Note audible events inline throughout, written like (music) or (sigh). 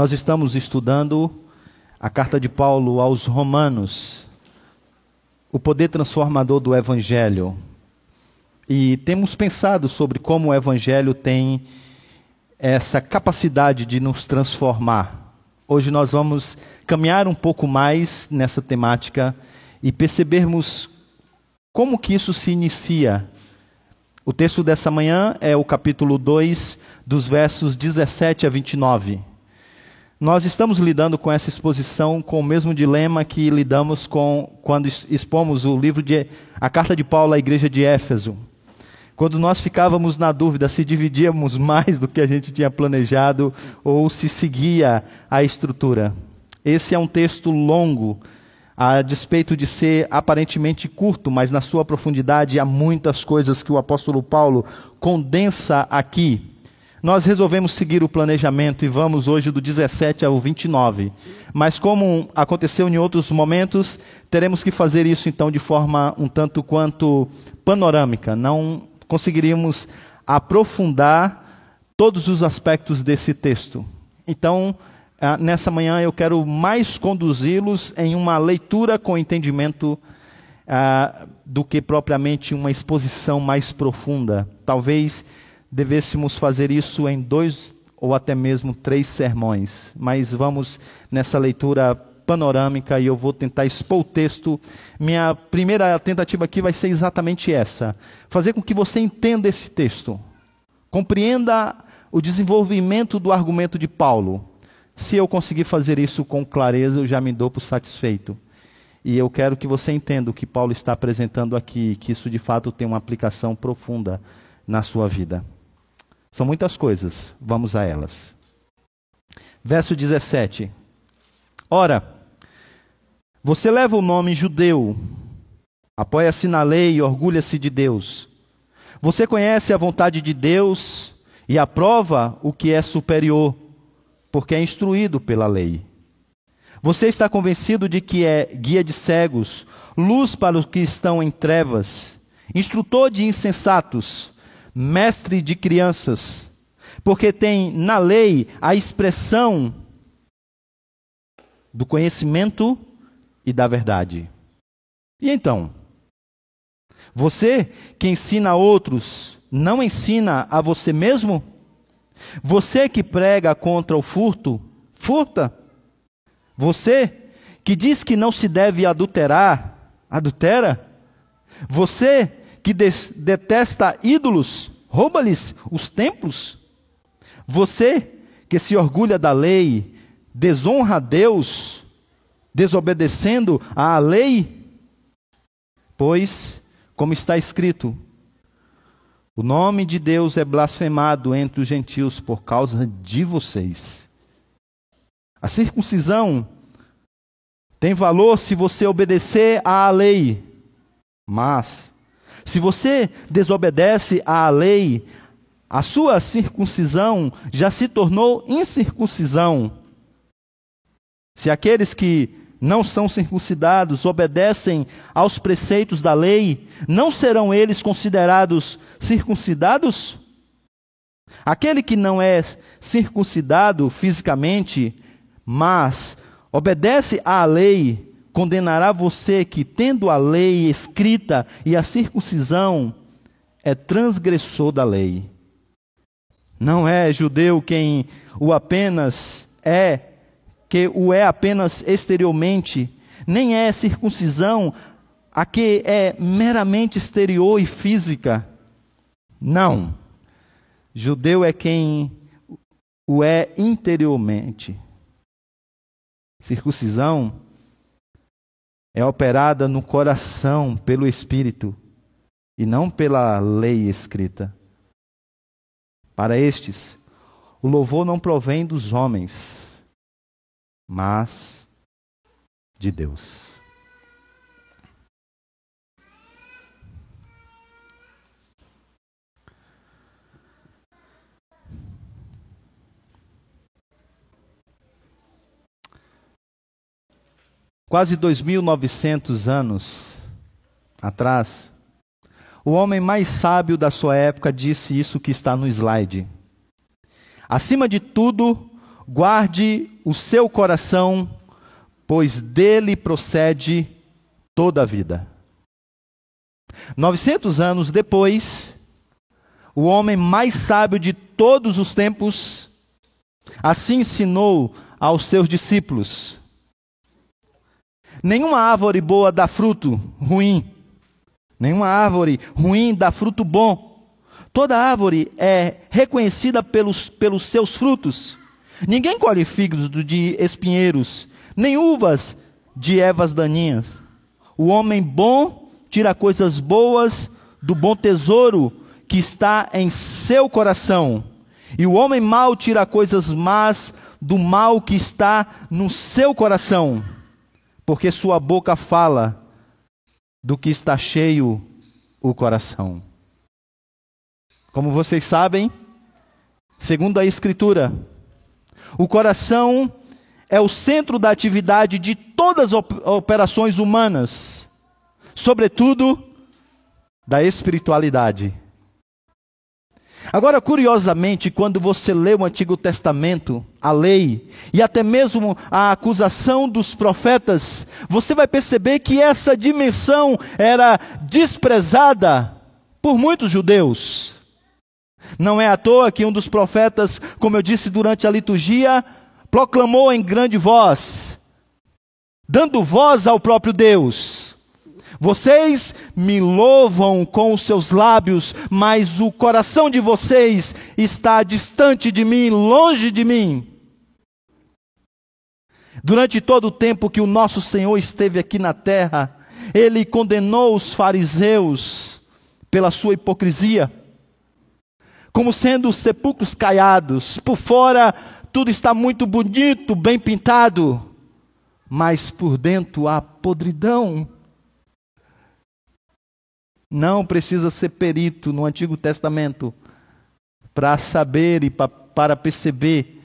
Nós estamos estudando a carta de Paulo aos Romanos, o poder transformador do Evangelho. E temos pensado sobre como o Evangelho tem essa capacidade de nos transformar. Hoje nós vamos caminhar um pouco mais nessa temática e percebermos como que isso se inicia. O texto dessa manhã é o capítulo 2, dos versos 17 a 29. Nós estamos lidando com essa exposição com o mesmo dilema que lidamos com quando expomos o livro de a carta de Paulo à igreja de Éfeso. Quando nós ficávamos na dúvida se dividíamos (laughs) mais do que a gente tinha planejado ou se seguia a estrutura. Esse é um texto longo, a despeito de ser aparentemente curto, mas na sua profundidade há muitas coisas que o apóstolo Paulo condensa aqui nós resolvemos seguir o planejamento e vamos hoje do 17 ao 29. Mas, como aconteceu em outros momentos, teremos que fazer isso então de forma um tanto quanto panorâmica. Não conseguiríamos aprofundar todos os aspectos desse texto. Então, ah, nessa manhã eu quero mais conduzi-los em uma leitura com entendimento ah, do que propriamente uma exposição mais profunda. Talvez devêssemos fazer isso em dois ou até mesmo três sermões, mas vamos nessa leitura panorâmica e eu vou tentar expor o texto. Minha primeira tentativa aqui vai ser exatamente essa: fazer com que você entenda esse texto, compreenda o desenvolvimento do argumento de Paulo. Se eu conseguir fazer isso com clareza, eu já me dou por satisfeito. E eu quero que você entenda o que Paulo está apresentando aqui, que isso de fato tem uma aplicação profunda na sua vida. São muitas coisas, vamos a elas. Verso 17. Ora, você leva o nome judeu, apoia-se na lei e orgulha-se de Deus. Você conhece a vontade de Deus e aprova o que é superior, porque é instruído pela lei. Você está convencido de que é guia de cegos, luz para os que estão em trevas, instrutor de insensatos, mestre de crianças, porque tem na lei a expressão do conhecimento e da verdade. E então? Você que ensina a outros, não ensina a você mesmo? Você que prega contra o furto, furta? Você que diz que não se deve adulterar, adultera? Você que detesta ídolos, rouba-lhes os templos? Você que se orgulha da lei, desonra a Deus, desobedecendo à lei? Pois, como está escrito, o nome de Deus é blasfemado entre os gentios por causa de vocês. A circuncisão tem valor se você obedecer à lei, mas se você desobedece à lei, a sua circuncisão já se tornou incircuncisão. Se aqueles que não são circuncidados obedecem aos preceitos da lei, não serão eles considerados circuncidados? Aquele que não é circuncidado fisicamente, mas obedece à lei, condenará você que, tendo a lei escrita e a circuncisão, é transgressor da lei. Não é judeu quem o apenas é, que o é apenas exteriormente, nem é circuncisão a que é meramente exterior e física. Não. Judeu é quem o é interiormente. Circuncisão é operada no coração pelo Espírito e não pela lei escrita. Para estes, o louvor não provém dos homens, mas de Deus. Quase 2.900 anos atrás, o homem mais sábio da sua época disse isso que está no slide. Acima de tudo, guarde o seu coração, pois dele procede toda a vida. 900 anos depois, o homem mais sábio de todos os tempos, assim ensinou aos seus discípulos: Nenhuma árvore boa dá fruto ruim, nenhuma árvore ruim dá fruto bom. Toda árvore é reconhecida pelos, pelos seus frutos. Ninguém colhe figos de espinheiros, nem uvas de ervas daninhas. O homem bom tira coisas boas do bom tesouro que está em seu coração, e o homem mau tira coisas más do mal que está no seu coração, porque sua boca fala do que está cheio o coração. Como vocês sabem, segundo a Escritura, o coração é o centro da atividade de todas as operações humanas, sobretudo da espiritualidade. Agora, curiosamente, quando você lê o Antigo Testamento, a lei e até mesmo a acusação dos profetas, você vai perceber que essa dimensão era desprezada por muitos judeus. Não é à toa que um dos profetas, como eu disse durante a liturgia, proclamou em grande voz, dando voz ao próprio Deus: Vocês me louvam com os seus lábios, mas o coração de vocês está distante de mim, longe de mim. Durante todo o tempo que o nosso Senhor esteve aqui na terra, ele condenou os fariseus pela sua hipocrisia como sendo sepulcros caiados. Por fora tudo está muito bonito, bem pintado, mas por dentro há podridão. Não precisa ser perito no Antigo Testamento para saber e para perceber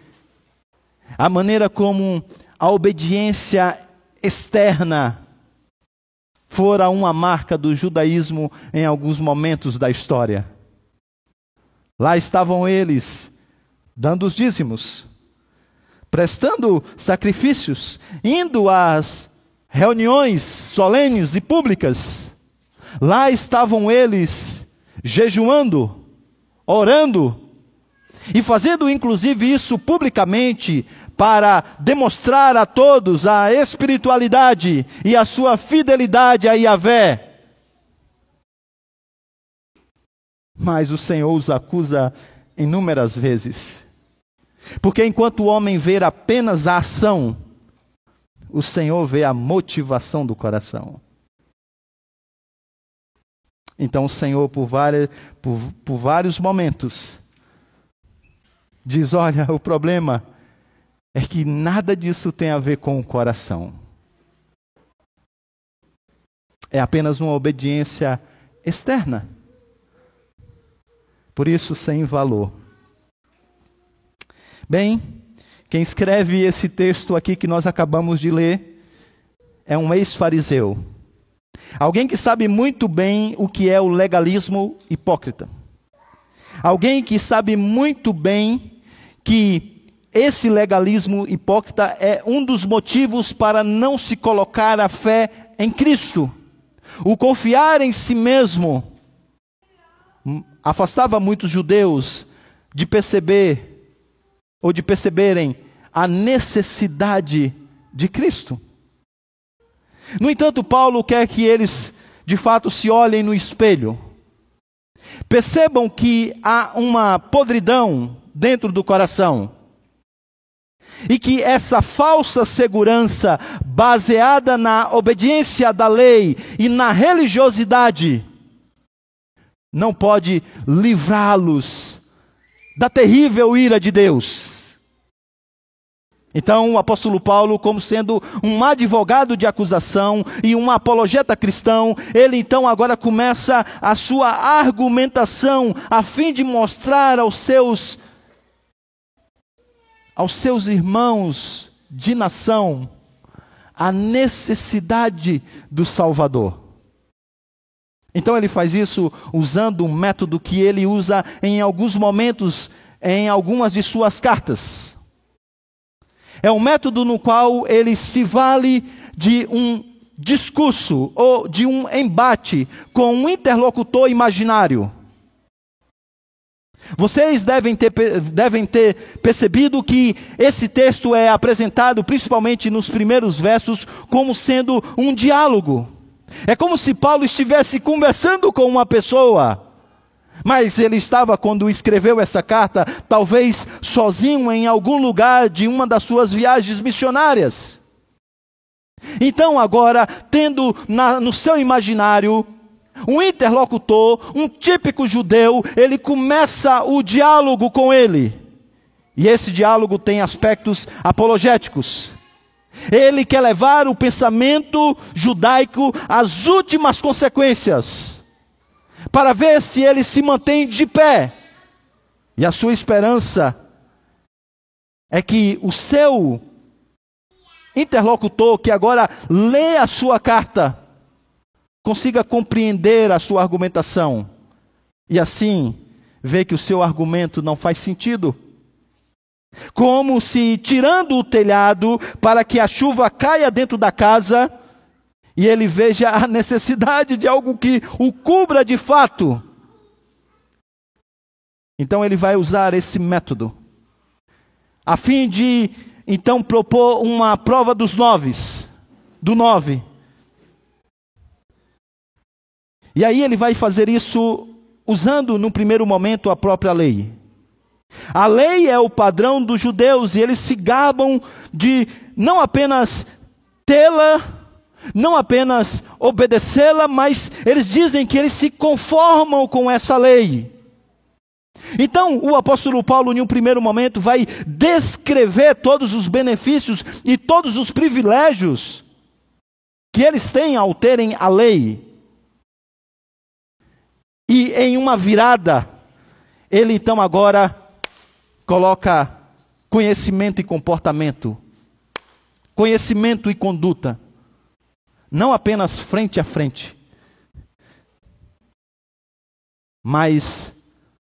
a maneira como a obediência externa fora uma marca do judaísmo em alguns momentos da história. Lá estavam eles, dando os dízimos, prestando sacrifícios, indo às reuniões solenes e públicas. Lá estavam eles, jejuando, orando, e fazendo inclusive isso publicamente para demonstrar a todos a espiritualidade e a sua fidelidade a Yahvé. Mas o Senhor os acusa inúmeras vezes. Porque enquanto o homem vê apenas a ação, o Senhor vê a motivação do coração. Então o Senhor, por, várias, por, por vários momentos, diz: Olha, o problema é que nada disso tem a ver com o coração. É apenas uma obediência externa por isso sem valor. Bem, quem escreve esse texto aqui que nós acabamos de ler é um ex-fariseu. Alguém que sabe muito bem o que é o legalismo hipócrita. Alguém que sabe muito bem que esse legalismo hipócrita é um dos motivos para não se colocar a fé em Cristo. O confiar em si mesmo afastava muitos judeus de perceber ou de perceberem a necessidade de Cristo. No entanto, Paulo quer que eles de fato se olhem no espelho. Percebam que há uma podridão dentro do coração. E que essa falsa segurança, baseada na obediência da lei e na religiosidade, não pode livrá-los da terrível ira de Deus. Então, o apóstolo Paulo, como sendo um advogado de acusação e um apologeta cristão, ele então agora começa a sua argumentação a fim de mostrar aos seus aos seus irmãos de nação a necessidade do Salvador. Então ele faz isso usando um método que ele usa em alguns momentos, em algumas de suas cartas. É um método no qual ele se vale de um discurso ou de um embate com um interlocutor imaginário. Vocês devem ter, devem ter percebido que esse texto é apresentado, principalmente nos primeiros versos, como sendo um diálogo. É como se Paulo estivesse conversando com uma pessoa. Mas ele estava, quando escreveu essa carta, talvez sozinho em algum lugar de uma das suas viagens missionárias. Então, agora, tendo na, no seu imaginário um interlocutor, um típico judeu, ele começa o diálogo com ele. E esse diálogo tem aspectos apologéticos. Ele quer levar o pensamento judaico às últimas consequências, para ver se ele se mantém de pé. E a sua esperança é que o seu interlocutor, que agora lê a sua carta, consiga compreender a sua argumentação e assim ver que o seu argumento não faz sentido. Como se tirando o telhado para que a chuva caia dentro da casa e ele veja a necessidade de algo que o cubra de fato. Então ele vai usar esse método a fim de então propor uma prova dos noves, do nove. E aí ele vai fazer isso usando, no primeiro momento, a própria lei. A lei é o padrão dos judeus e eles se gabam de não apenas tê-la, não apenas obedecê-la, mas eles dizem que eles se conformam com essa lei. Então, o apóstolo Paulo, em um primeiro momento, vai descrever todos os benefícios e todos os privilégios que eles têm ao terem a lei. E em uma virada, ele então agora coloca conhecimento e comportamento, conhecimento e conduta, não apenas frente a frente, mas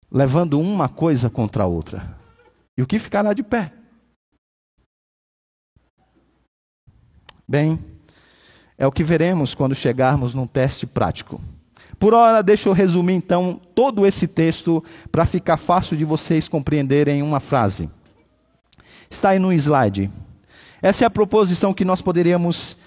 levando uma coisa contra a outra. E o que ficará de pé? Bem, é o que veremos quando chegarmos num teste prático. Por hora, deixa eu resumir então todo esse texto para ficar fácil de vocês compreenderem em uma frase. Está aí no slide. Essa é a proposição que nós poderíamos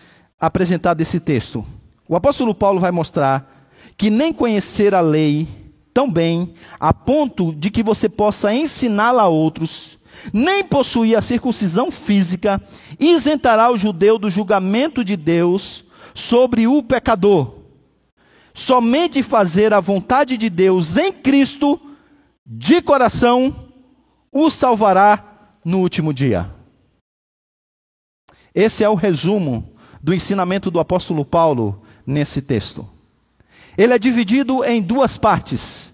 apresentar desse texto. O apóstolo Paulo vai mostrar que nem conhecer a lei tão bem, a ponto de que você possa ensiná-la a outros, nem possuir a circuncisão física, isentará o judeu do julgamento de Deus sobre o pecador somente fazer a vontade de Deus em Cristo, de coração, o salvará no último dia. Esse é o resumo do ensinamento do apóstolo Paulo nesse texto. Ele é dividido em duas partes.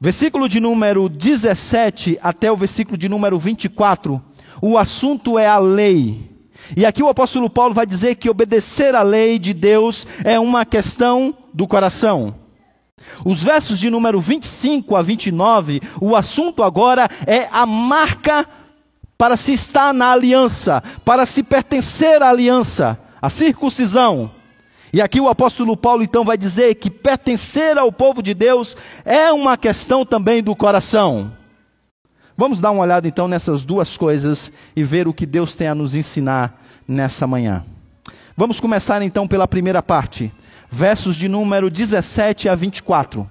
Versículo de número 17 até o versículo de número 24, o assunto é a lei. E aqui o apóstolo Paulo vai dizer que obedecer à lei de Deus é uma questão do coração. Os versos de número 25 a 29, o assunto agora é a marca para se estar na aliança, para se pertencer à aliança, a circuncisão. E aqui o apóstolo Paulo então vai dizer que pertencer ao povo de Deus é uma questão também do coração. Vamos dar uma olhada então nessas duas coisas e ver o que Deus tem a nos ensinar nessa manhã. Vamos começar então pela primeira parte, versos de número 17 a 24.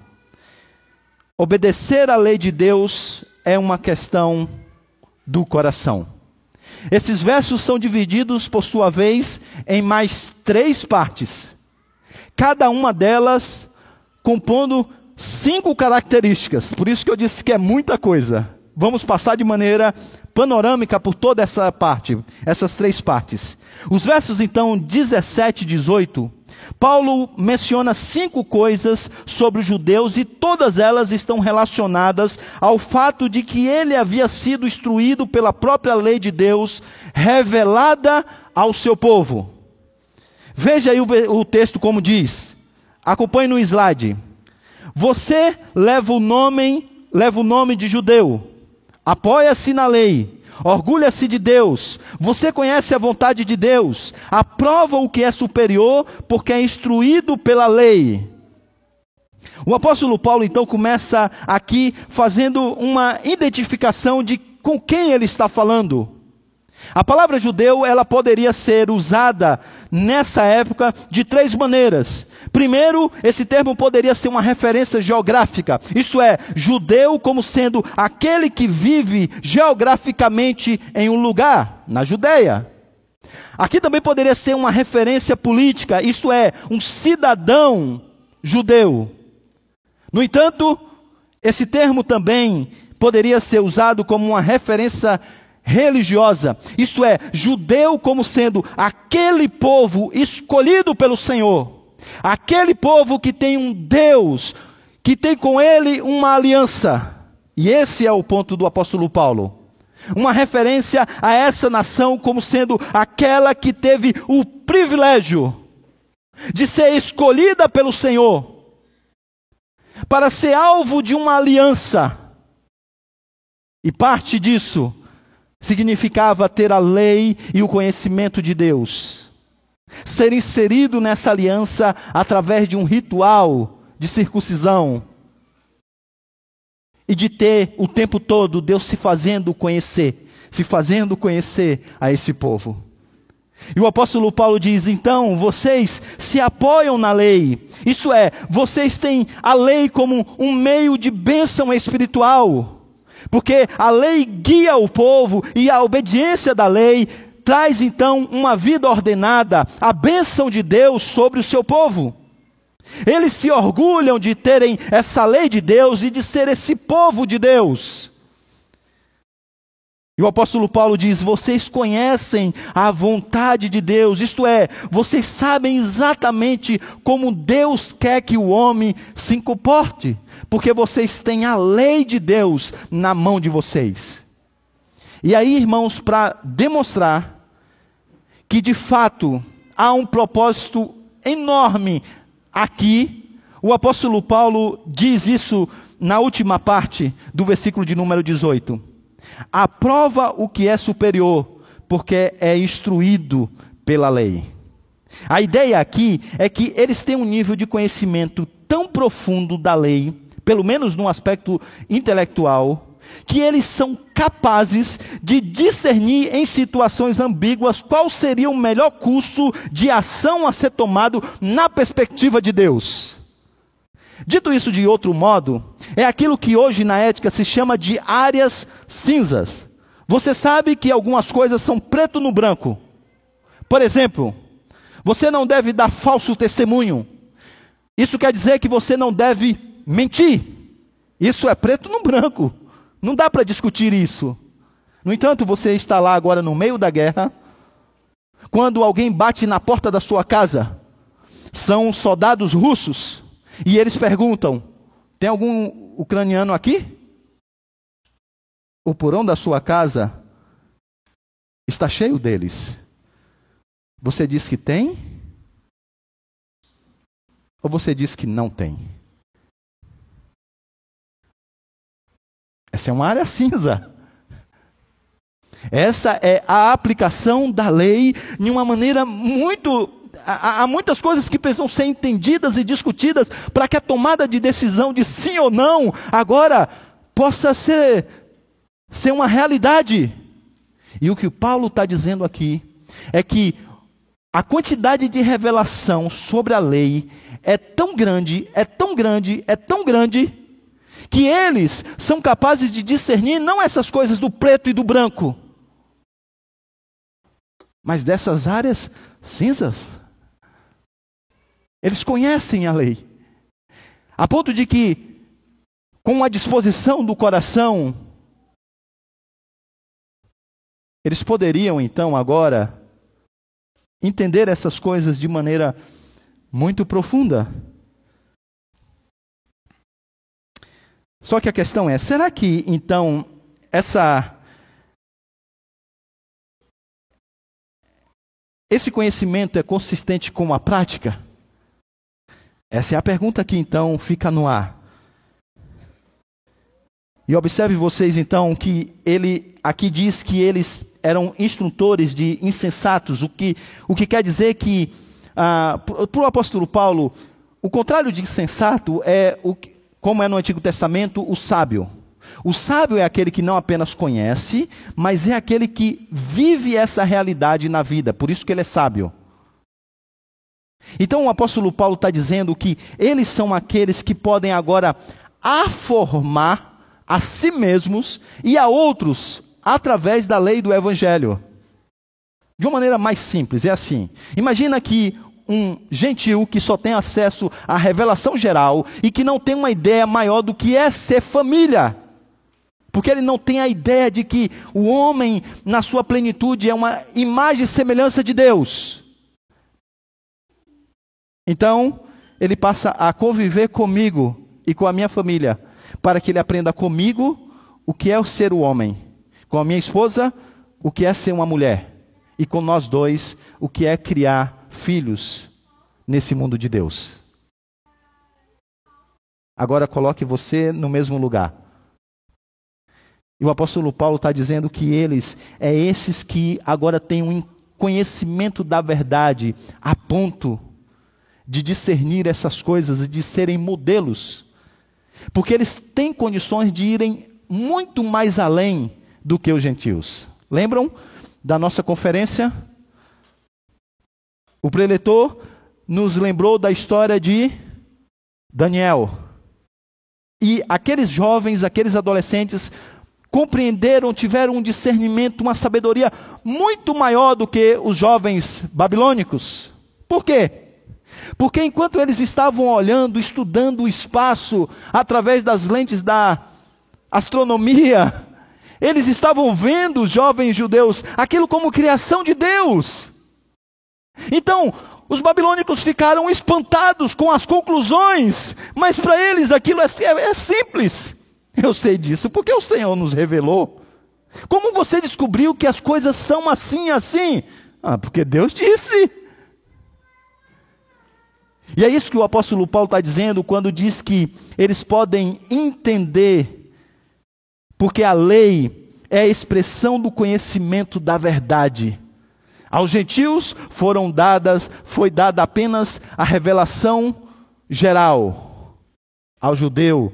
Obedecer à lei de Deus é uma questão do coração. Esses versos são divididos, por sua vez, em mais três partes, cada uma delas compondo cinco características, por isso que eu disse que é muita coisa vamos passar de maneira panorâmica por toda essa parte, essas três partes. Os versos então 17 e 18, Paulo menciona cinco coisas sobre os judeus e todas elas estão relacionadas ao fato de que ele havia sido instruído pela própria lei de Deus, revelada ao seu povo. Veja aí o, o texto como diz. Acompanhe no slide. Você leva o nome, leva o nome de judeu apoia-se na lei, orgulha-se de Deus, você conhece a vontade de Deus, aprova o que é superior, porque é instruído pela lei. O apóstolo Paulo então começa aqui fazendo uma identificação de com quem ele está falando. A palavra judeu, ela poderia ser usada nessa época de três maneiras. Primeiro, esse termo poderia ser uma referência geográfica, isto é, judeu como sendo aquele que vive geograficamente em um lugar, na Judéia. Aqui também poderia ser uma referência política, isto é, um cidadão judeu. No entanto, esse termo também poderia ser usado como uma referência religiosa, isto é, judeu como sendo aquele povo escolhido pelo Senhor, aquele povo que tem um Deus, que tem com ele uma aliança. E esse é o ponto do apóstolo Paulo. Uma referência a essa nação como sendo aquela que teve o privilégio de ser escolhida pelo Senhor para ser alvo de uma aliança. E parte disso significava ter a lei e o conhecimento de Deus. Ser inserido nessa aliança através de um ritual de circuncisão. E de ter o tempo todo Deus se fazendo conhecer, se fazendo conhecer a esse povo. E o apóstolo Paulo diz: então, vocês se apoiam na lei, isso é, vocês têm a lei como um meio de bênção espiritual, porque a lei guia o povo e a obediência da lei traz então uma vida ordenada, a bênção de Deus sobre o seu povo. Eles se orgulham de terem essa lei de Deus e de ser esse povo de Deus. E o apóstolo Paulo diz: vocês conhecem a vontade de Deus, isto é, vocês sabem exatamente como Deus quer que o homem se comporte, porque vocês têm a lei de Deus na mão de vocês. E aí, irmãos, para demonstrar que de fato há um propósito enorme aqui, o apóstolo Paulo diz isso na última parte do versículo de número 18. Aprova o que é superior, porque é instruído pela lei. A ideia aqui é que eles têm um nível de conhecimento tão profundo da lei, pelo menos no aspecto intelectual, que eles são capazes de discernir em situações ambíguas qual seria o melhor curso de ação a ser tomado na perspectiva de Deus. Dito isso de outro modo, é aquilo que hoje na ética se chama de áreas cinzas. Você sabe que algumas coisas são preto no branco. Por exemplo, você não deve dar falso testemunho. Isso quer dizer que você não deve mentir. Isso é preto no branco. Não dá para discutir isso. No entanto, você está lá agora no meio da guerra, quando alguém bate na porta da sua casa, são soldados russos e eles perguntam: tem algum ucraniano aqui? O porão da sua casa está cheio deles. Você diz que tem? Ou você diz que não tem? Essa é uma área (laughs) cinza. Essa é a aplicação da lei de uma maneira muito há, há muitas coisas que precisam ser entendidas e discutidas para que a tomada de decisão de sim ou não agora possa ser, ser uma realidade. E o que o Paulo está dizendo aqui é que a quantidade de revelação sobre a lei é tão grande, é tão grande, é tão grande, que eles são capazes de discernir não essas coisas do preto e do branco, mas dessas áreas cinzas. Eles conhecem a lei. A ponto de que, com a disposição do coração, eles poderiam então agora entender essas coisas de maneira muito profunda. Só que a questão é: será que então essa esse conhecimento é consistente com a prática? Essa é a pergunta que então fica no ar. E observe vocês então que ele aqui diz que eles eram instrutores de insensatos, o que, o que quer dizer que, ah, para o apóstolo Paulo, o contrário de insensato é, o, como é no Antigo Testamento, o sábio. O sábio é aquele que não apenas conhece, mas é aquele que vive essa realidade na vida, por isso que ele é sábio. Então o apóstolo Paulo está dizendo que eles são aqueles que podem agora aformar a si mesmos e a outros através da lei do evangelho. De uma maneira mais simples, é assim. Imagina que um gentil que só tem acesso à revelação geral e que não tem uma ideia maior do que é ser família. Porque ele não tem a ideia de que o homem, na sua plenitude, é uma imagem e semelhança de Deus. Então, ele passa a conviver comigo e com a minha família, para que ele aprenda comigo o que é ser o homem, com a minha esposa, o que é ser uma mulher, e com nós dois, o que é criar filhos nesse mundo de Deus. Agora coloque você no mesmo lugar. E o apóstolo Paulo está dizendo que eles, é esses que agora têm um conhecimento da verdade, a ponto de discernir essas coisas e de serem modelos, porque eles têm condições de irem muito mais além do que os gentios. Lembram da nossa conferência? O preletor nos lembrou da história de Daniel. E aqueles jovens, aqueles adolescentes, compreenderam, tiveram um discernimento, uma sabedoria muito maior do que os jovens babilônicos. Por quê? Porque enquanto eles estavam olhando, estudando o espaço através das lentes da astronomia, eles estavam vendo os jovens judeus aquilo como criação de Deus. Então, os babilônicos ficaram espantados com as conclusões, mas para eles aquilo é, é, é simples. Eu sei disso porque o Senhor nos revelou. Como você descobriu que as coisas são assim, assim? Ah, porque Deus disse. E é isso que o apóstolo Paulo está dizendo quando diz que eles podem entender, porque a lei é a expressão do conhecimento da verdade. Aos gentios foram dadas, foi dada apenas a revelação geral. Ao judeu,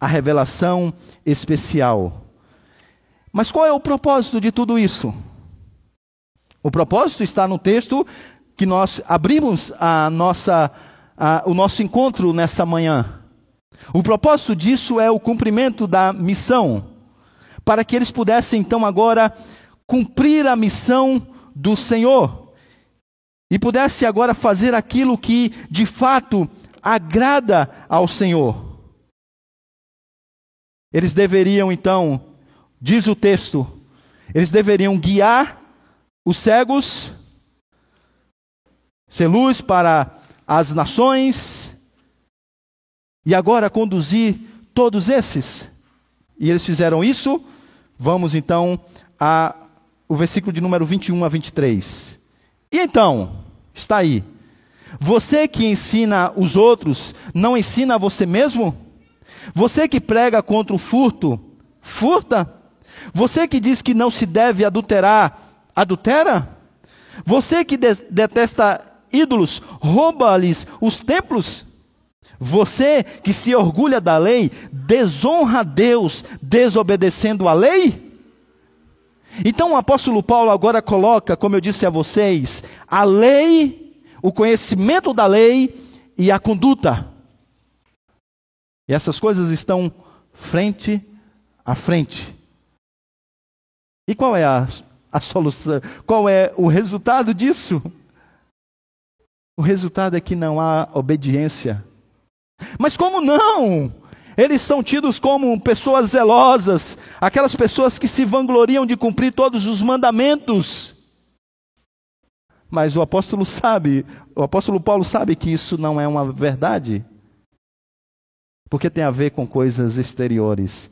a revelação especial. Mas qual é o propósito de tudo isso? O propósito está no texto que nós abrimos a nossa, a, o nosso encontro nessa manhã. O propósito disso é o cumprimento da missão, para que eles pudessem então agora cumprir a missão do Senhor e pudesse agora fazer aquilo que de fato agrada ao Senhor. Eles deveriam então, diz o texto, eles deveriam guiar os cegos ser luz para as nações, e agora conduzir todos esses. E eles fizeram isso. Vamos então a o versículo de número 21 a 23. E então, está aí. Você que ensina os outros, não ensina a você mesmo? Você que prega contra o furto, furta? Você que diz que não se deve adulterar, adultera? Você que de detesta ídolos, rouba-lhes os templos. Você que se orgulha da lei, desonra Deus desobedecendo a lei? Então o apóstolo Paulo agora coloca, como eu disse a vocês, a lei, o conhecimento da lei e a conduta. E essas coisas estão frente a frente. E qual é a, a solução? Qual é o resultado disso? O resultado é que não há obediência. Mas como não? Eles são tidos como pessoas zelosas, aquelas pessoas que se vangloriam de cumprir todos os mandamentos. Mas o apóstolo sabe, o apóstolo Paulo sabe que isso não é uma verdade. Porque tem a ver com coisas exteriores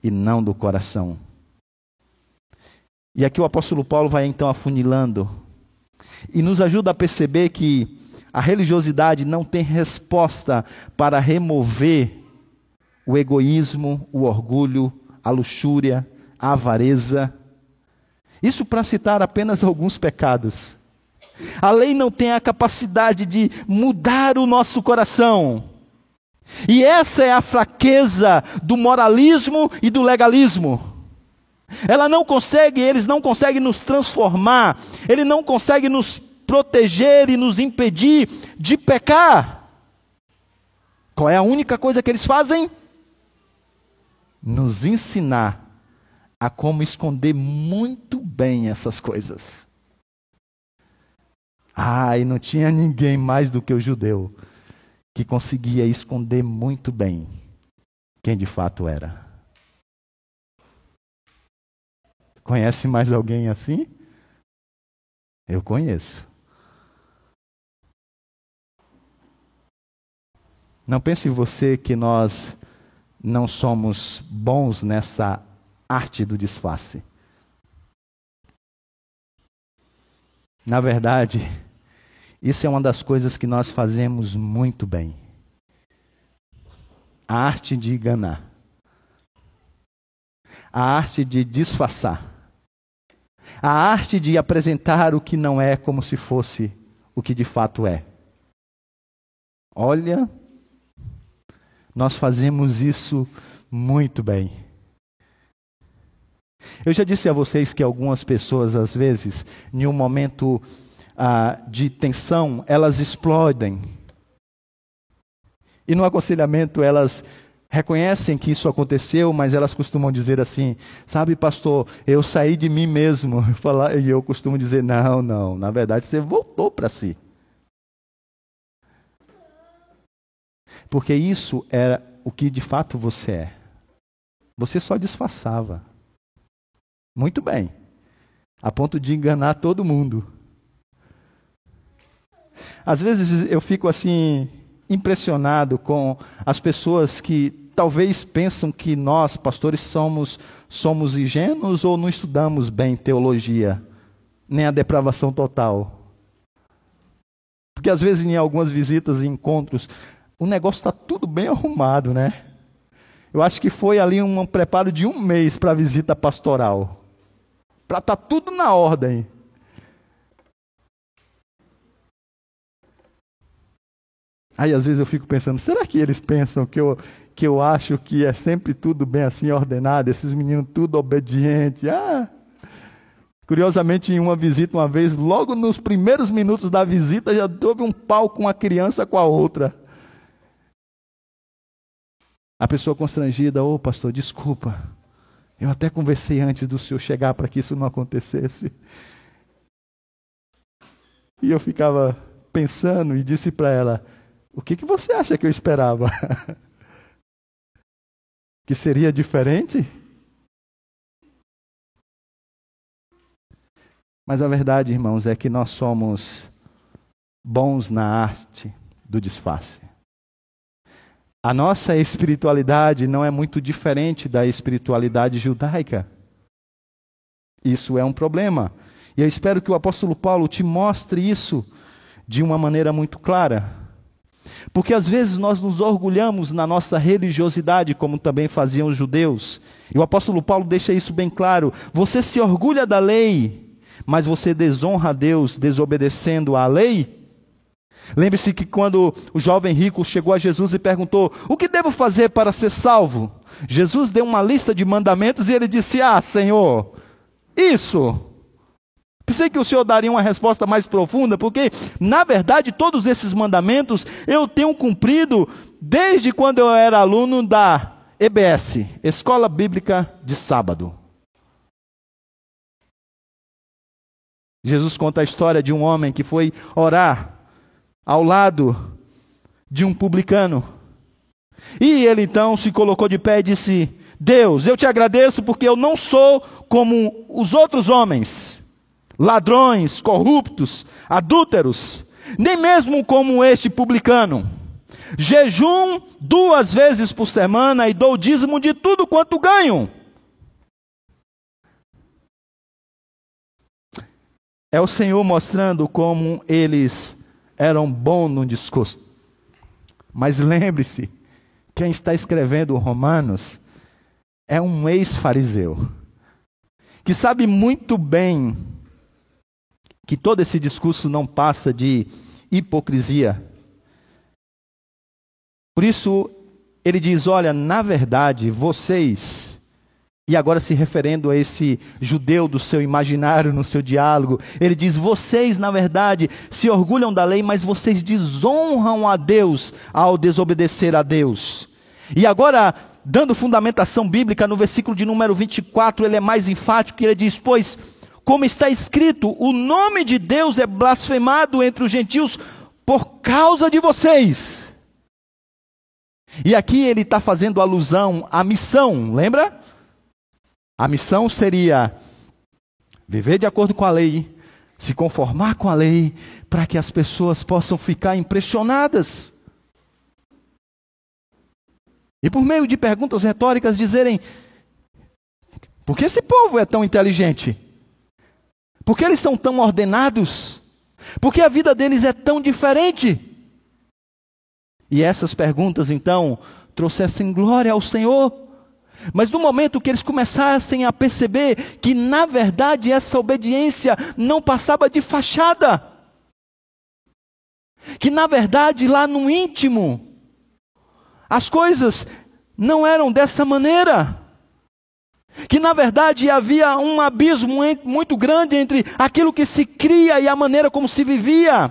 e não do coração. E aqui o apóstolo Paulo vai então afunilando e nos ajuda a perceber que a religiosidade não tem resposta para remover o egoísmo, o orgulho, a luxúria, a avareza. Isso para citar apenas alguns pecados. A lei não tem a capacidade de mudar o nosso coração. E essa é a fraqueza do moralismo e do legalismo. Ela não consegue, eles não conseguem nos transformar, ele não consegue nos proteger e nos impedir de pecar. Qual é a única coisa que eles fazem? Nos ensinar a como esconder muito bem essas coisas. Ah, e não tinha ninguém mais do que o judeu que conseguia esconder muito bem quem de fato era. Conhece mais alguém assim? Eu conheço. Não pense você que nós não somos bons nessa arte do disfarce. Na verdade, isso é uma das coisas que nós fazemos muito bem. A arte de enganar. A arte de disfarçar a arte de apresentar o que não é como se fosse o que de fato é. Olha, nós fazemos isso muito bem. Eu já disse a vocês que algumas pessoas, às vezes, em um momento ah, de tensão, elas explodem. E no aconselhamento, elas reconhecem que isso aconteceu, mas elas costumam dizer assim: sabe, pastor, eu saí de mim mesmo. (laughs) E eu costumo dizer: não, não, na verdade você voltou para si. Porque isso era o que de fato você é. Você só disfarçava. Muito bem. A ponto de enganar todo mundo. Às vezes eu fico assim impressionado com as pessoas que talvez pensam que nós, pastores, somos, somos ingênuos ou não estudamos bem teologia, nem a depravação total. Porque às vezes em algumas visitas e encontros, o negócio está tudo bem arrumado, né? Eu acho que foi ali um preparo de um mês para a visita pastoral. Para estar tá tudo na ordem. Aí às vezes eu fico pensando, será que eles pensam que eu, que eu acho que é sempre tudo bem assim ordenado, esses meninos tudo obediente? Ah! Curiosamente, em uma visita uma vez, logo nos primeiros minutos da visita, já houve um pau com a criança com a outra. A pessoa constrangida, ô oh, pastor, desculpa. Eu até conversei antes do senhor chegar para que isso não acontecesse. E eu ficava pensando e disse para ela: o que, que você acha que eu esperava? (laughs) que seria diferente? Mas a verdade, irmãos, é que nós somos bons na arte do disfarce. A nossa espiritualidade não é muito diferente da espiritualidade judaica. Isso é um problema. E eu espero que o apóstolo Paulo te mostre isso de uma maneira muito clara. Porque às vezes nós nos orgulhamos na nossa religiosidade, como também faziam os judeus. E o apóstolo Paulo deixa isso bem claro. Você se orgulha da lei, mas você desonra a Deus desobedecendo à lei? Lembre-se que quando o jovem rico chegou a Jesus e perguntou: O que devo fazer para ser salvo? Jesus deu uma lista de mandamentos e ele disse: Ah, Senhor, isso Pensei que o Senhor daria uma resposta mais profunda, porque, na verdade, todos esses mandamentos eu tenho cumprido desde quando eu era aluno da EBS Escola Bíblica de Sábado. Jesus conta a história de um homem que foi orar ao lado de um publicano. E ele então se colocou de pé e disse: Deus, eu te agradeço porque eu não sou como os outros homens ladrões, corruptos, adúlteros, nem mesmo como este publicano. Jejum duas vezes por semana e dou dízimo de tudo quanto ganho. É o Senhor mostrando como eles eram bons no discurso. Mas lembre-se quem está escrevendo Romanos é um ex-fariseu, que sabe muito bem que todo esse discurso não passa de hipocrisia. Por isso, ele diz: olha, na verdade, vocês e agora, se referendo a esse judeu do seu imaginário, no seu diálogo, ele diz: Vocês, na verdade, se orgulham da lei, mas vocês desonram a Deus ao desobedecer a Deus. E agora, dando fundamentação bíblica, no versículo de número 24, ele é mais enfático, ele diz: Pois, como está escrito, o nome de Deus é blasfemado entre os gentios por causa de vocês. E aqui ele está fazendo alusão à missão, lembra? A missão seria viver de acordo com a lei, se conformar com a lei, para que as pessoas possam ficar impressionadas. E por meio de perguntas retóricas dizerem: por que esse povo é tão inteligente? Por que eles são tão ordenados? Por que a vida deles é tão diferente? E essas perguntas então trouxessem glória ao Senhor. Mas no momento que eles começassem a perceber que, na verdade, essa obediência não passava de fachada, que, na verdade, lá no íntimo, as coisas não eram dessa maneira, que, na verdade, havia um abismo muito grande entre aquilo que se cria e a maneira como se vivia.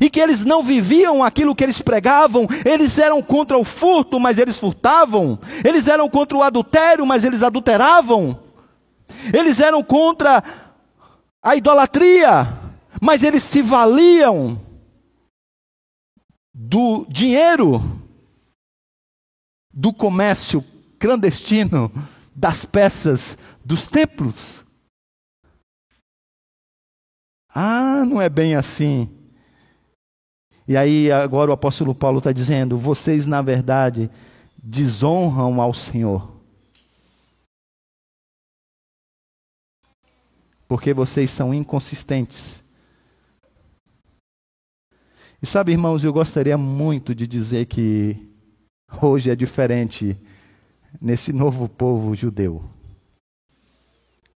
E que eles não viviam aquilo que eles pregavam, eles eram contra o furto, mas eles furtavam, eles eram contra o adultério, mas eles adulteravam, eles eram contra a idolatria, mas eles se valiam do dinheiro, do comércio clandestino, das peças dos templos. Ah, não é bem assim. E aí agora o apóstolo Paulo está dizendo: vocês, na verdade, desonram ao Senhor. Porque vocês são inconsistentes. E sabe, irmãos, eu gostaria muito de dizer que hoje é diferente nesse novo povo judeu.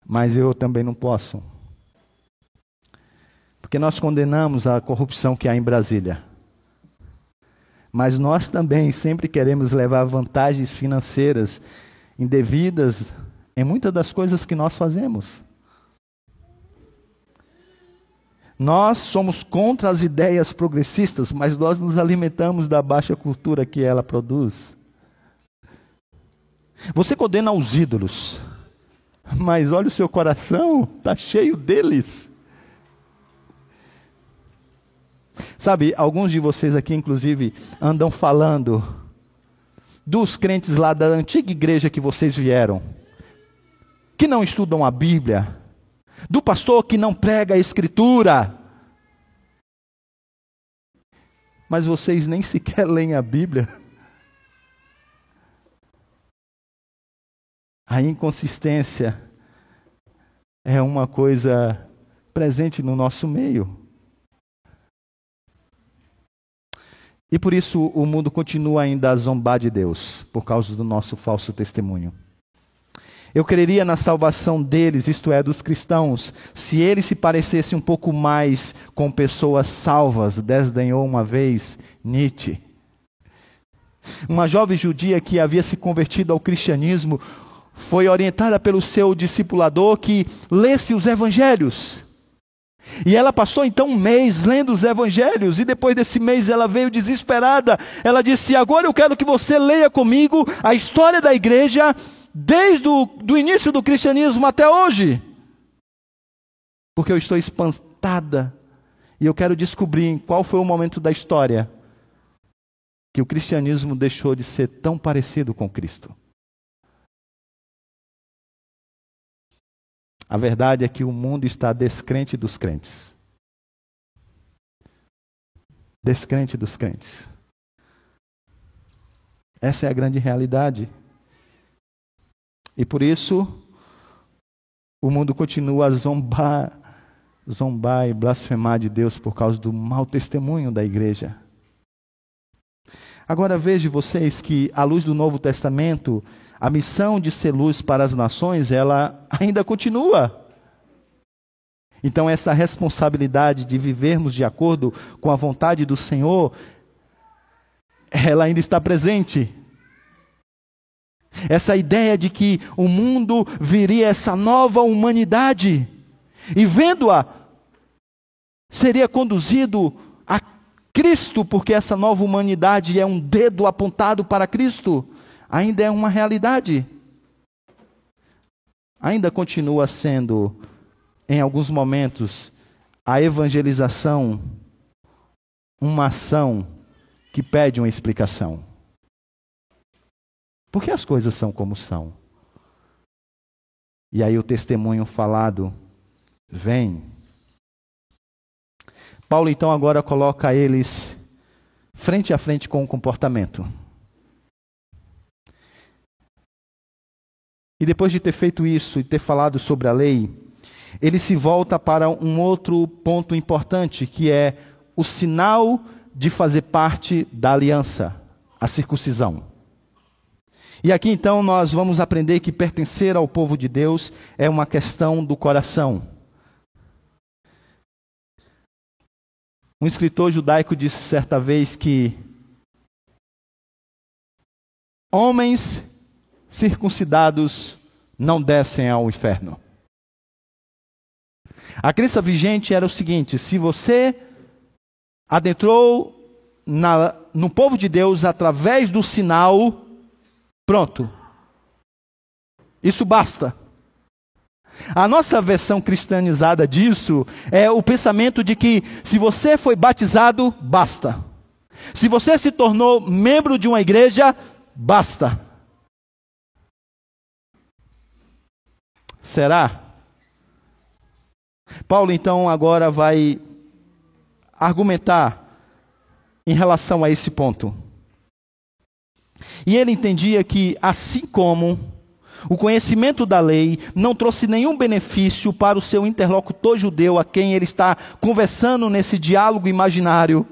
Mas eu também não posso. Porque nós condenamos a corrupção que há em Brasília. Mas nós também sempre queremos levar vantagens financeiras indevidas em muitas das coisas que nós fazemos. Nós somos contra as ideias progressistas, mas nós nos alimentamos da baixa cultura que ela produz. Você condena os ídolos, mas olha o seu coração, está cheio deles. Sabe, alguns de vocês aqui, inclusive, andam falando dos crentes lá da antiga igreja que vocês vieram, que não estudam a Bíblia, do pastor que não prega a Escritura. Mas vocês nem sequer leem a Bíblia. A inconsistência é uma coisa presente no nosso meio. E por isso o mundo continua ainda a zombar de Deus, por causa do nosso falso testemunho. Eu creria na salvação deles, isto é, dos cristãos, se eles se parecessem um pouco mais com pessoas salvas, desdenhou uma vez Nietzsche. Uma jovem judia que havia se convertido ao cristianismo foi orientada pelo seu discipulador que lesse os evangelhos. E ela passou então um mês lendo os evangelhos, e depois desse mês ela veio desesperada. Ela disse: Agora eu quero que você leia comigo a história da igreja, desde o do início do cristianismo até hoje. Porque eu estou espantada e eu quero descobrir qual foi o momento da história que o cristianismo deixou de ser tão parecido com Cristo. A verdade é que o mundo está descrente dos crentes. Descrente dos crentes. Essa é a grande realidade. E por isso, o mundo continua a zombar, zombar e blasfemar de Deus por causa do mau testemunho da igreja. Agora veja vocês que, à luz do Novo Testamento, a missão de ser luz para as nações, ela ainda continua. Então, essa responsabilidade de vivermos de acordo com a vontade do Senhor, ela ainda está presente. Essa ideia de que o mundo viria essa nova humanidade, e vendo-a, seria conduzido a Cristo, porque essa nova humanidade é um dedo apontado para Cristo, ainda é uma realidade. Ainda continua sendo, em alguns momentos, a evangelização uma ação que pede uma explicação. Por que as coisas são como são? E aí o testemunho falado vem. Paulo então agora coloca eles frente a frente com o comportamento. E depois de ter feito isso e ter falado sobre a lei, ele se volta para um outro ponto importante, que é o sinal de fazer parte da aliança, a circuncisão. E aqui então nós vamos aprender que pertencer ao povo de Deus é uma questão do coração. Um escritor judaico disse certa vez que homens circuncidados não descem ao inferno. A crença vigente era o seguinte: se você adentrou na, no povo de Deus através do sinal, pronto. Isso basta. A nossa versão cristianizada disso é o pensamento de que se você foi batizado, basta. Se você se tornou membro de uma igreja, basta. Será? Paulo então agora vai argumentar em relação a esse ponto. E ele entendia que, assim como o conhecimento da lei não trouxe nenhum benefício para o seu interlocutor judeu a quem ele está conversando nesse diálogo imaginário.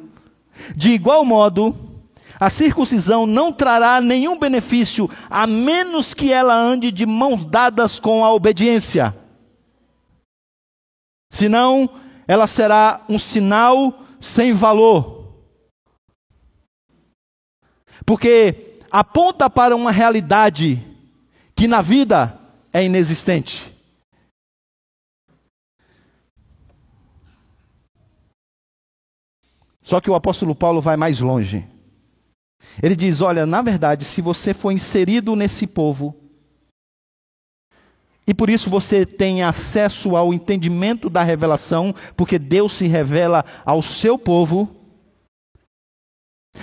De igual modo, a circuncisão não trará nenhum benefício a menos que ela ande de mãos dadas com a obediência. Senão, ela será um sinal sem valor. Porque aponta para uma realidade que na vida é inexistente. Só que o apóstolo Paulo vai mais longe. Ele diz: Olha, na verdade, se você for inserido nesse povo, e por isso você tem acesso ao entendimento da revelação, porque Deus se revela ao seu povo,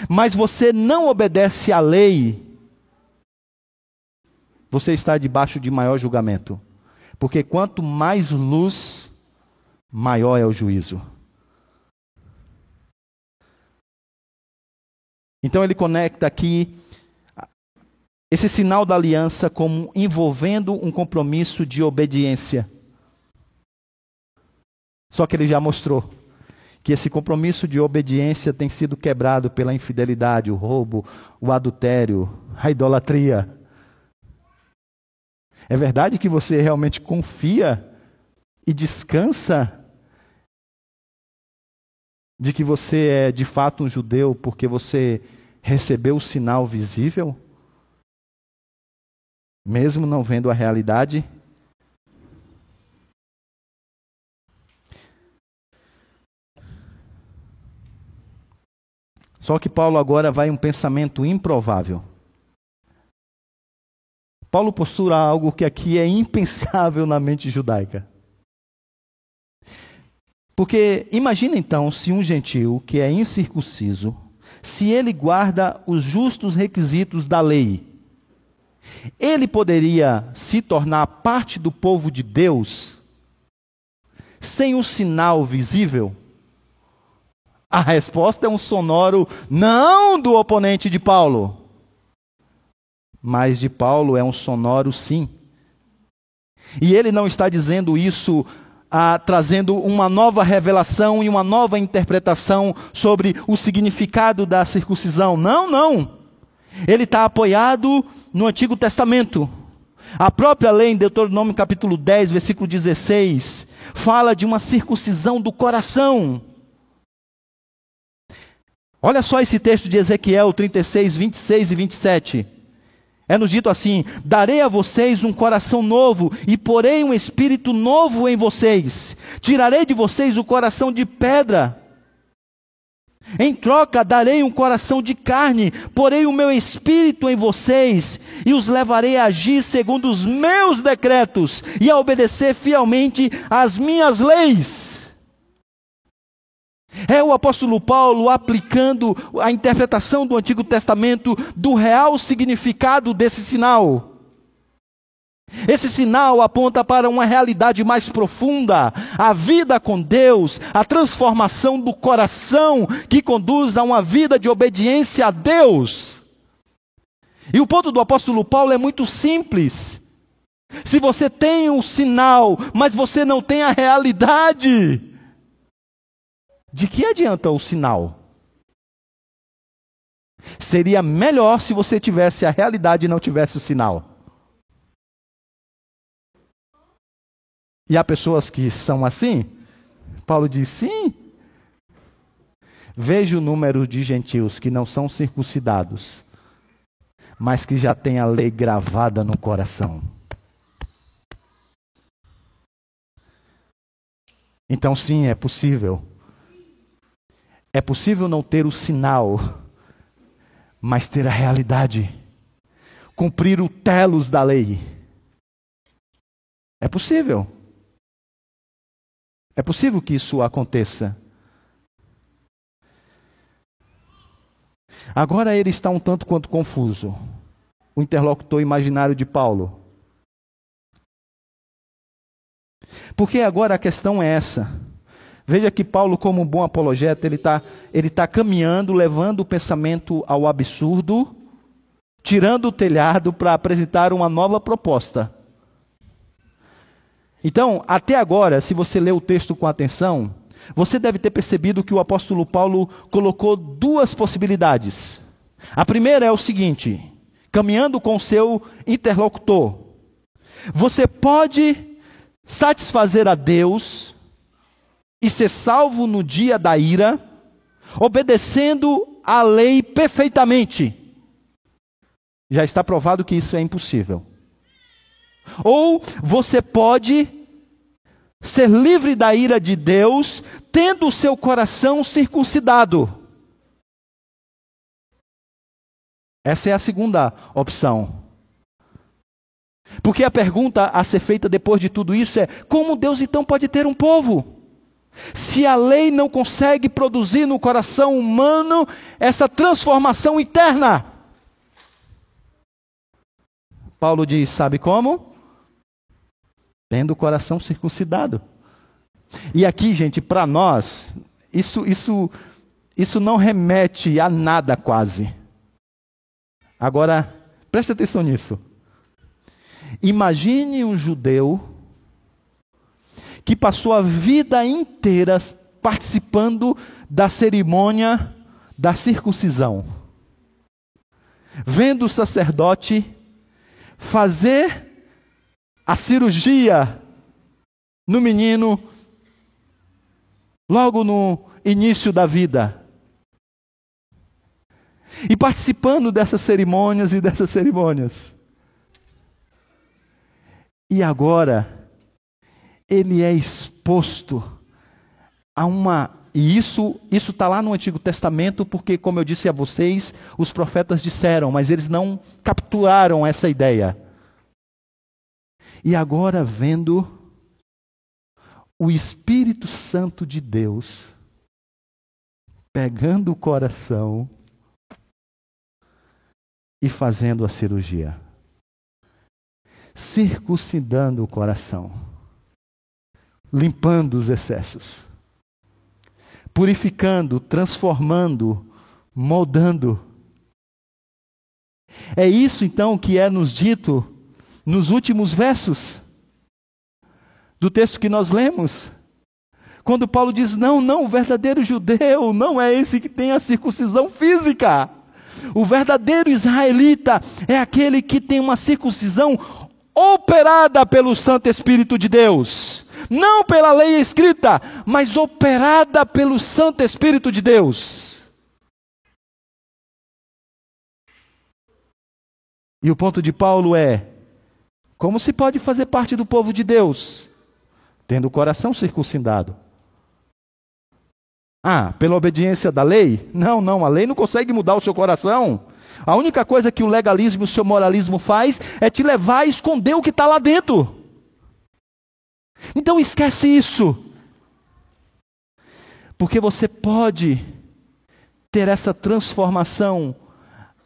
mas você não obedece à lei, você está debaixo de maior julgamento. Porque quanto mais luz, maior é o juízo. Então ele conecta aqui esse sinal da aliança como envolvendo um compromisso de obediência. Só que ele já mostrou que esse compromisso de obediência tem sido quebrado pela infidelidade, o roubo, o adultério, a idolatria. É verdade que você realmente confia e descansa de que você é de fato um judeu porque você recebeu o sinal visível? Mesmo não vendo a realidade? Só que Paulo agora vai um pensamento improvável. Paulo postura algo que aqui é impensável na mente judaica. Porque imagina então se um gentil que é incircunciso, se ele guarda os justos requisitos da lei, ele poderia se tornar parte do povo de Deus sem um sinal visível? A resposta é um sonoro não do oponente de Paulo mas de Paulo é um sonoro sim. E ele não está dizendo isso ah, trazendo uma nova revelação e uma nova interpretação sobre o significado da circuncisão. Não, não. Ele está apoiado no Antigo Testamento. A própria lei, em Deuteronômio capítulo 10, versículo 16, fala de uma circuncisão do coração. Olha só esse texto de Ezequiel 36, 26 e 27. É nos dito assim: Darei a vocês um coração novo e porei um espírito novo em vocês. Tirarei de vocês o coração de pedra. Em troca, darei um coração de carne, porei o meu espírito em vocês e os levarei a agir segundo os meus decretos e a obedecer fielmente às minhas leis. É o apóstolo Paulo aplicando a interpretação do Antigo Testamento do real significado desse sinal. Esse sinal aponta para uma realidade mais profunda, a vida com Deus, a transformação do coração que conduz a uma vida de obediência a Deus. E o ponto do apóstolo Paulo é muito simples. Se você tem um sinal, mas você não tem a realidade, de que adianta o sinal? Seria melhor se você tivesse a realidade e não tivesse o sinal. E há pessoas que são assim? Paulo diz: sim. Veja o número de gentios que não são circuncidados, mas que já têm a lei gravada no coração. Então, sim, é possível é possível não ter o sinal, mas ter a realidade, cumprir o telos da lei. É possível. É possível que isso aconteça. Agora ele está um tanto quanto confuso. O interlocutor imaginário de Paulo. Porque agora a questão é essa. Veja que Paulo, como um bom apologeta, ele está ele tá caminhando, levando o pensamento ao absurdo, tirando o telhado para apresentar uma nova proposta. Então, até agora, se você lê o texto com atenção, você deve ter percebido que o apóstolo Paulo colocou duas possibilidades. A primeira é o seguinte: caminhando com seu interlocutor, você pode satisfazer a Deus e ser salvo no dia da ira, obedecendo a lei perfeitamente. Já está provado que isso é impossível. Ou você pode ser livre da ira de Deus, tendo o seu coração circuncidado. Essa é a segunda opção. Porque a pergunta a ser feita depois de tudo isso é: como Deus então pode ter um povo? Se a lei não consegue produzir no coração humano essa transformação interna. Paulo diz: sabe como? Tendo o coração circuncidado. E aqui, gente, para nós, isso, isso, isso não remete a nada quase. Agora, preste atenção nisso. Imagine um judeu que passou a vida inteira participando da cerimônia da circuncisão, vendo o sacerdote fazer a cirurgia no menino logo no início da vida. E participando dessas cerimônias e dessas cerimônias. E agora, ele é exposto a uma. E isso isso está lá no Antigo Testamento, porque, como eu disse a vocês, os profetas disseram, mas eles não capturaram essa ideia. E agora, vendo o Espírito Santo de Deus pegando o coração e fazendo a cirurgia, circuncidando o coração limpando os excessos, purificando, transformando, moldando. É isso então que é nos dito nos últimos versos. do texto que nós lemos. Quando Paulo diz: não, não, o verdadeiro judeu não é esse que tem a circuncisão física. O verdadeiro israelita é aquele que tem uma circuncisão operada pelo Santo Espírito de Deus. Não pela lei escrita, mas operada pelo Santo Espírito de Deus. E o ponto de Paulo é: como se pode fazer parte do povo de Deus, tendo o coração circuncidado? Ah, pela obediência da lei? Não, não, a lei não consegue mudar o seu coração. A única coisa que o legalismo e o seu moralismo faz é te levar a esconder o que está lá dentro. Então esquece isso. Porque você pode ter essa transformação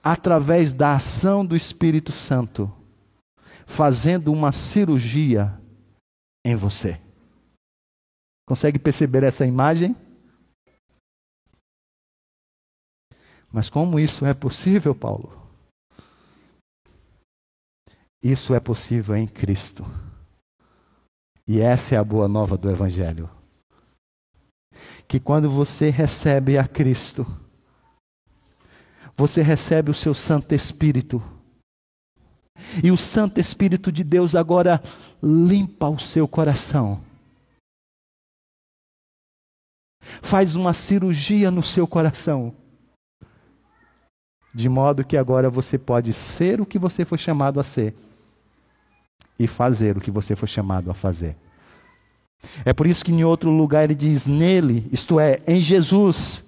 através da ação do Espírito Santo, fazendo uma cirurgia em você. Consegue perceber essa imagem? Mas como isso é possível, Paulo? Isso é possível em Cristo. E essa é a boa nova do Evangelho. Que quando você recebe a Cristo, você recebe o seu Santo Espírito. E o Santo Espírito de Deus agora limpa o seu coração. Faz uma cirurgia no seu coração de modo que agora você pode ser o que você foi chamado a ser e fazer o que você foi chamado a fazer. É por isso que em outro lugar ele diz: Nele, isto é, em Jesus,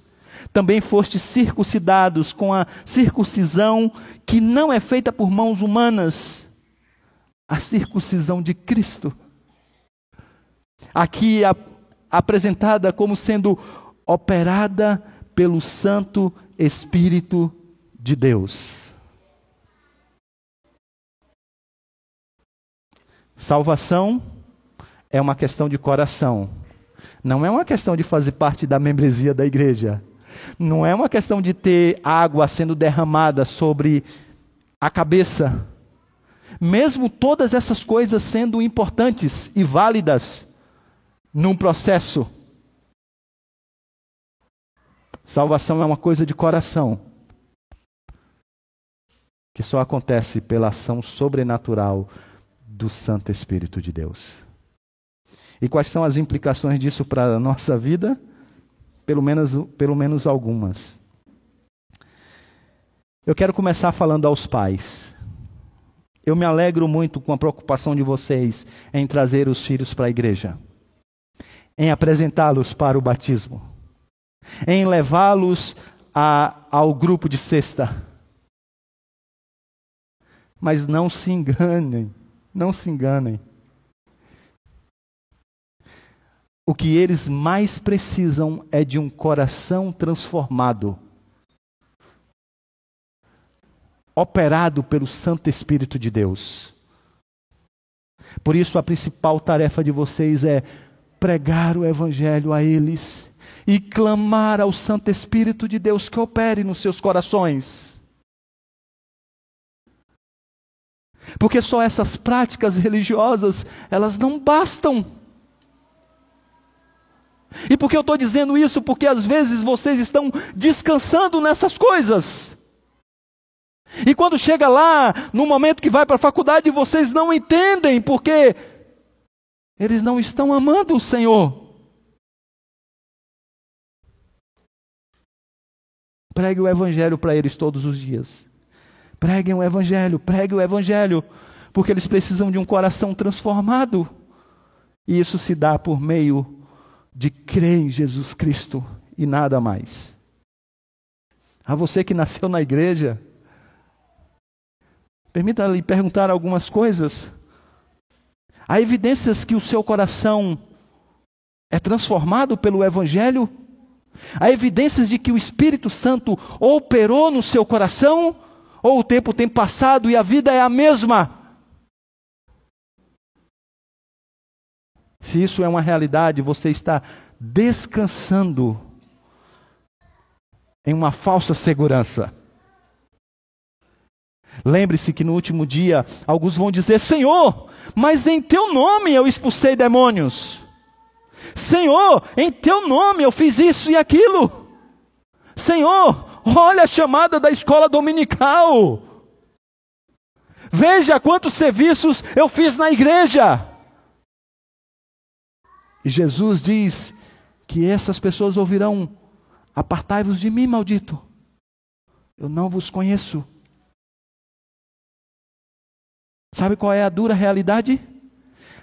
também foste circuncidados com a circuncisão que não é feita por mãos humanas, a circuncisão de Cristo. Aqui a, apresentada como sendo operada pelo Santo Espírito de Deus. Salvação é uma questão de coração. Não é uma questão de fazer parte da membresia da igreja. Não é uma questão de ter água sendo derramada sobre a cabeça. Mesmo todas essas coisas sendo importantes e válidas num processo. Salvação é uma coisa de coração que só acontece pela ação sobrenatural do Santo Espírito de Deus. E quais são as implicações disso para a nossa vida? Pelo menos, pelo menos algumas. Eu quero começar falando aos pais. Eu me alegro muito com a preocupação de vocês em trazer os filhos para a igreja, em apresentá-los para o batismo, em levá-los ao grupo de sexta mas não se enganem, não se enganem. O que eles mais precisam é de um coração transformado, operado pelo Santo Espírito de Deus. Por isso, a principal tarefa de vocês é pregar o Evangelho a eles e clamar ao Santo Espírito de Deus que opere nos seus corações. Porque só essas práticas religiosas, elas não bastam. E por que eu estou dizendo isso? Porque às vezes vocês estão descansando nessas coisas. E quando chega lá, no momento que vai para a faculdade, vocês não entendem, porque eles não estão amando o Senhor. Pregue o Evangelho para eles todos os dias. Preguem o Evangelho, preguem o Evangelho, porque eles precisam de um coração transformado. E isso se dá por meio de crer em Jesus Cristo e nada mais. A você que nasceu na igreja, permita-lhe perguntar algumas coisas. Há evidências que o seu coração é transformado pelo Evangelho? Há evidências de que o Espírito Santo operou no seu coração? Ou o tempo tem passado e a vida é a mesma. Se isso é uma realidade, você está descansando em uma falsa segurança. Lembre-se que no último dia alguns vão dizer: Senhor, mas em teu nome eu expulsei demônios. Senhor, em teu nome eu fiz isso e aquilo. Senhor, olha a chamada da escola dominical. Veja quantos serviços eu fiz na igreja. E Jesus diz que essas pessoas ouvirão: Apartai-vos de mim, maldito. Eu não vos conheço. Sabe qual é a dura realidade?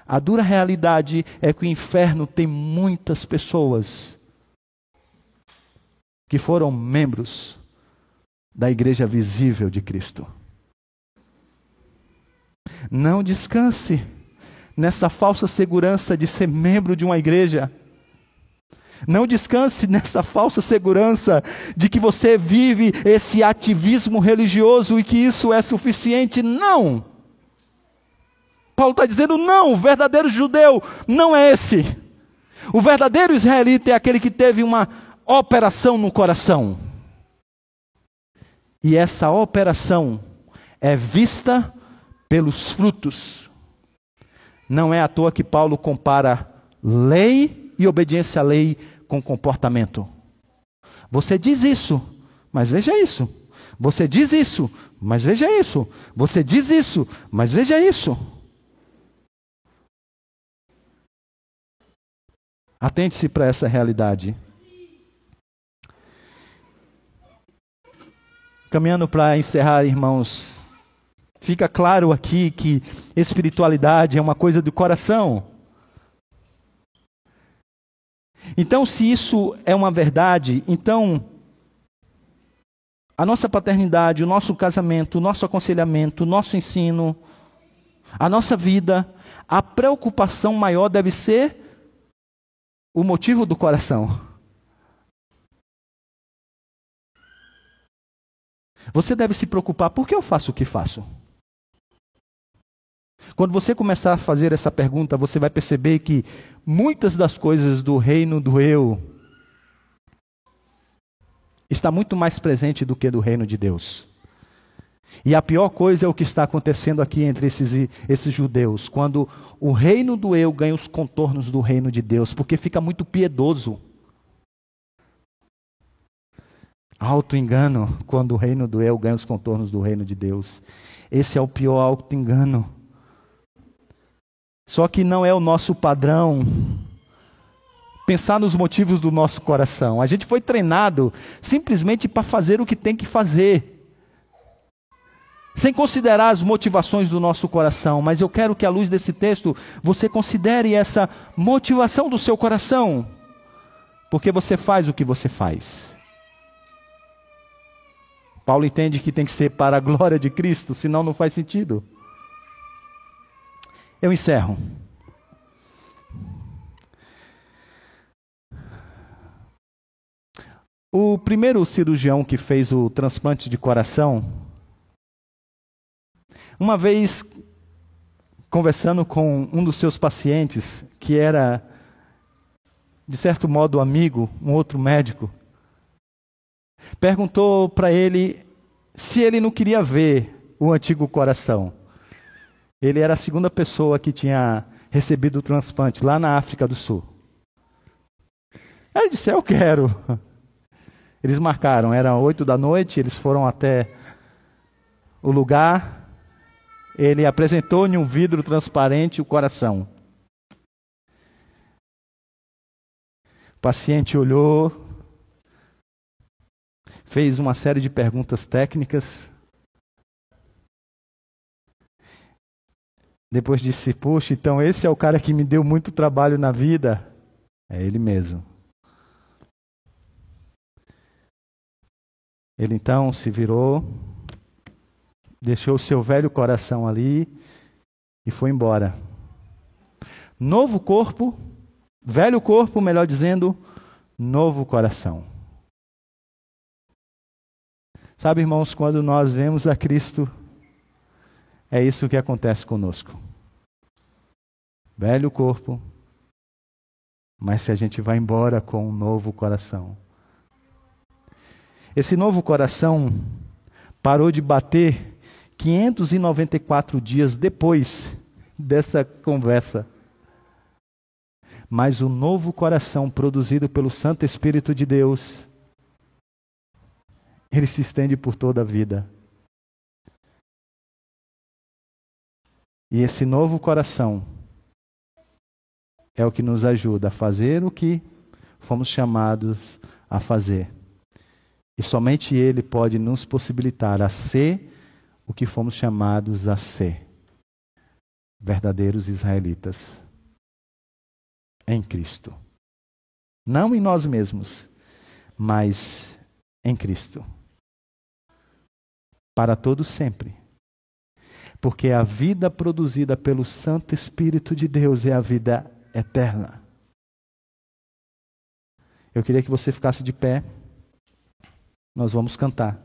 A dura realidade é que o inferno tem muitas pessoas que foram membros da igreja visível de Cristo. Não descanse nessa falsa segurança de ser membro de uma igreja. Não descanse nessa falsa segurança de que você vive esse ativismo religioso e que isso é suficiente. Não! Paulo está dizendo: não, o verdadeiro judeu não é esse. O verdadeiro israelita é aquele que teve uma operação no coração. E essa operação é vista pelos frutos. Não é à toa que Paulo compara lei e obediência à lei com comportamento. Você diz isso, mas veja isso. Você diz isso, mas veja isso. Você diz isso, mas veja isso. Atente-se para essa realidade. Caminhando para encerrar, irmãos, fica claro aqui que espiritualidade é uma coisa do coração. Então, se isso é uma verdade, então a nossa paternidade, o nosso casamento, o nosso aconselhamento, o nosso ensino, a nossa vida, a preocupação maior deve ser o motivo do coração. Você deve se preocupar: por que eu faço o que faço? Quando você começar a fazer essa pergunta, você vai perceber que muitas das coisas do reino do eu está muito mais presente do que do reino de Deus. E a pior coisa é o que está acontecendo aqui entre esses, esses judeus, quando o reino do eu ganha os contornos do reino de Deus, porque fica muito piedoso. Auto-engano, quando o reino do eu ganha os contornos do reino de Deus. Esse é o pior auto-engano. Só que não é o nosso padrão pensar nos motivos do nosso coração. A gente foi treinado simplesmente para fazer o que tem que fazer sem considerar as motivações do nosso coração, mas eu quero que, à luz desse texto, você considere essa motivação do seu coração, porque você faz o que você faz. Paulo entende que tem que ser para a glória de Cristo, senão não faz sentido. Eu encerro. O primeiro cirurgião que fez o transplante de coração, uma vez, conversando com um dos seus pacientes, que era, de certo modo, amigo, um outro médico, perguntou para ele se ele não queria ver o antigo coração. Ele era a segunda pessoa que tinha recebido o transplante lá na África do Sul. Ele disse: Eu quero. (laughs) Eles marcaram, eram oito da noite, eles foram até o lugar, ele apresentou em um vidro transparente o coração. O paciente olhou, fez uma série de perguntas técnicas. Depois disse: Poxa, então esse é o cara que me deu muito trabalho na vida. É ele mesmo. Ele então se virou deixou o seu velho coração ali e foi embora. Novo corpo, velho corpo, melhor dizendo, novo coração. Sabe, irmãos, quando nós vemos a Cristo, é isso que acontece conosco. Velho corpo, mas se a gente vai embora com um novo coração. Esse novo coração parou de bater 594 dias depois dessa conversa. Mas o novo coração produzido pelo Santo Espírito de Deus, ele se estende por toda a vida. E esse novo coração é o que nos ajuda a fazer o que fomos chamados a fazer. E somente Ele pode nos possibilitar a ser o que fomos chamados a ser verdadeiros israelitas em Cristo. Não em nós mesmos, mas em Cristo. Para todos sempre. Porque a vida produzida pelo Santo Espírito de Deus é a vida eterna. Eu queria que você ficasse de pé. Nós vamos cantar.